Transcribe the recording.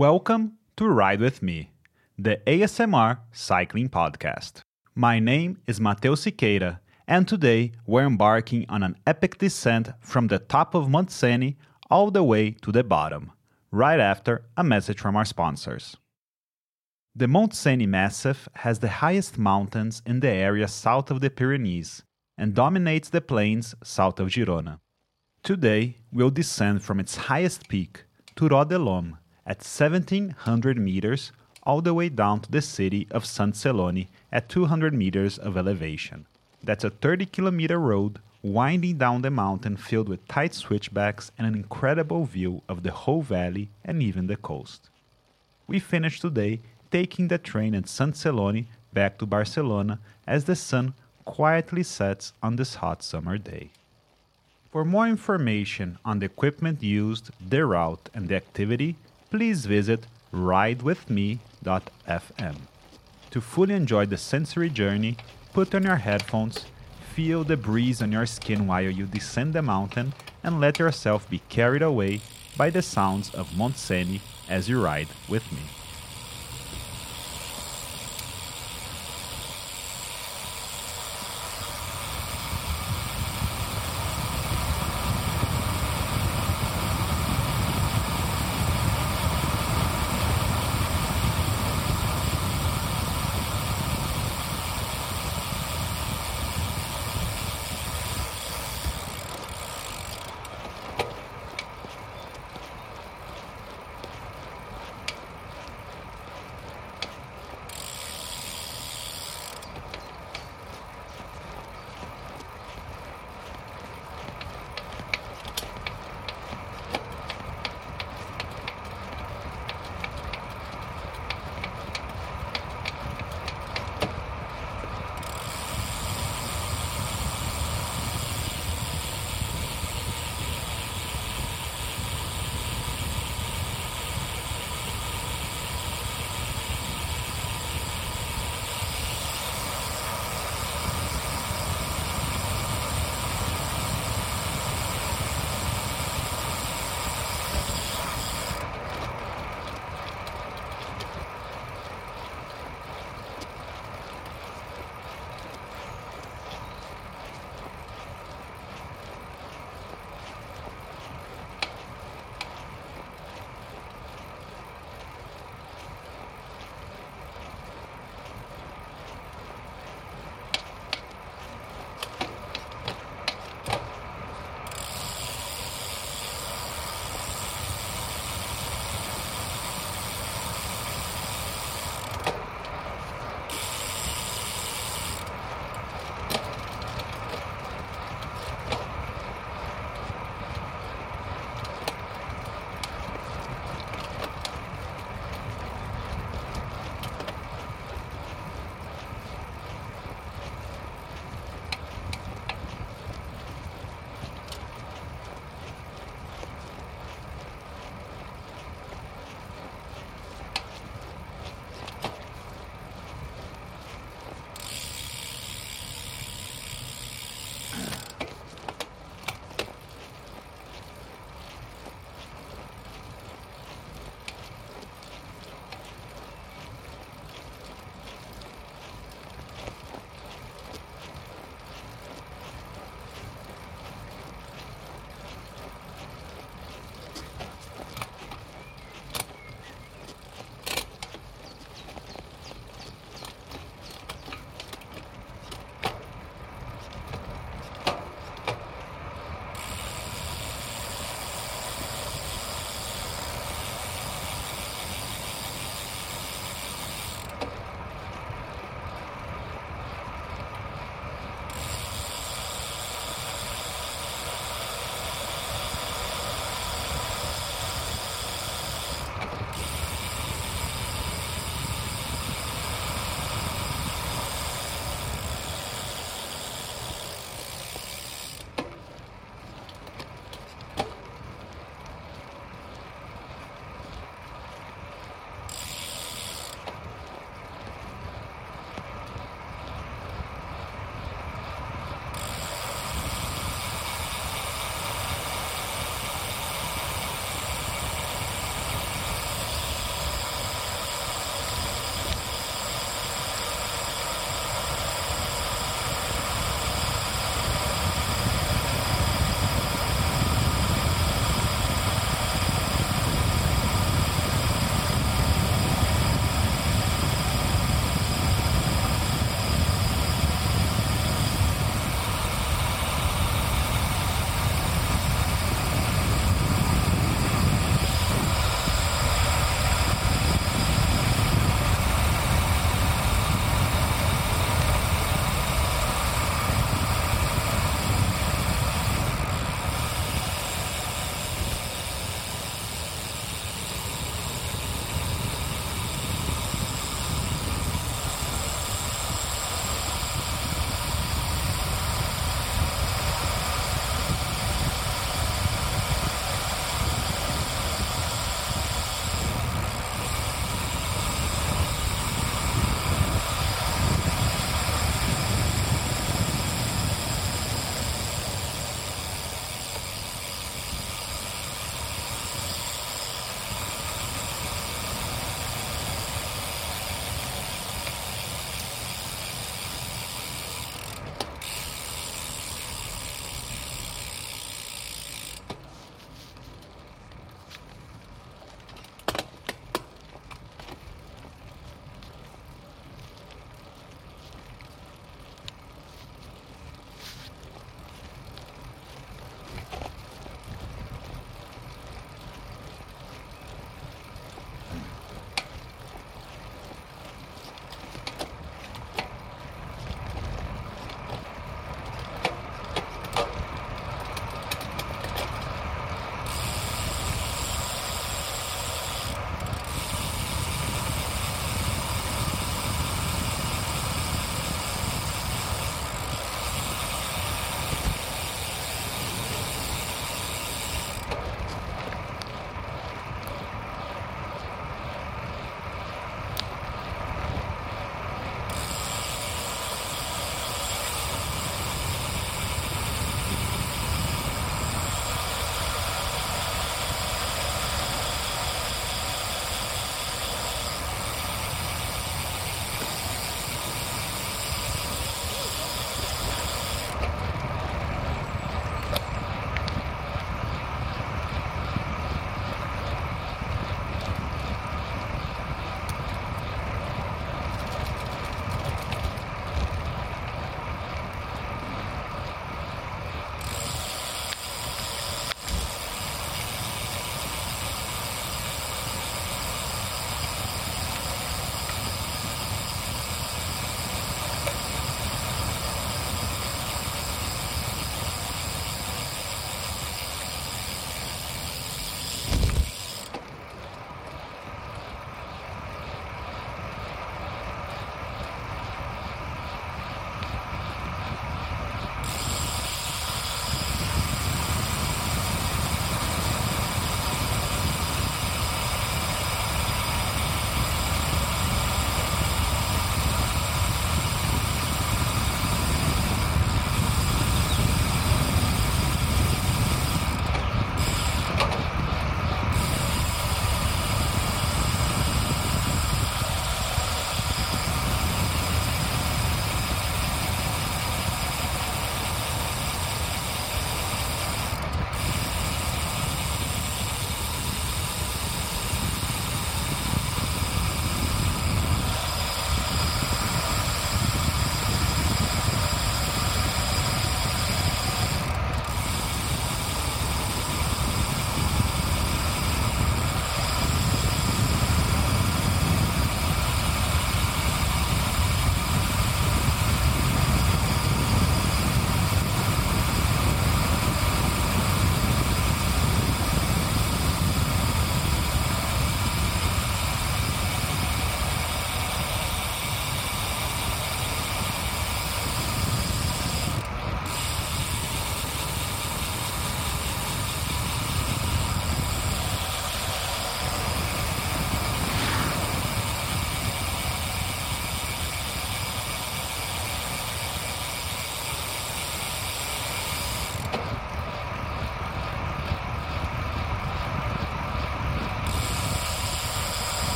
Welcome to Ride With Me, the ASMR cycling podcast. My name is Matheus Siqueira, and today we're embarking on an epic descent from the top of Montseny all the way to the bottom, right after a message from our sponsors. The Montseny Massif has the highest mountains in the area south of the Pyrenees and dominates the plains south of Girona. Today, we'll descend from its highest peak, Turó de L'Home, at 1700 meters all the way down to the city of Sant Celoni at 200 meters of elevation. That's a 30 kilometer road winding down the mountain filled with tight switchbacks and an incredible view of the whole valley and even the coast. We finished today taking the train at Sant Celoni back to Barcelona as the sun quietly sets on this hot summer day. For more information on the equipment used, the route, and the activity, please visit ridewithme.fm. To fully enjoy the sensory journey, put on your headphones, feel the breeze on your skin while you descend the mountain, and let yourself be carried away by the sounds of Montseny as you ride with me.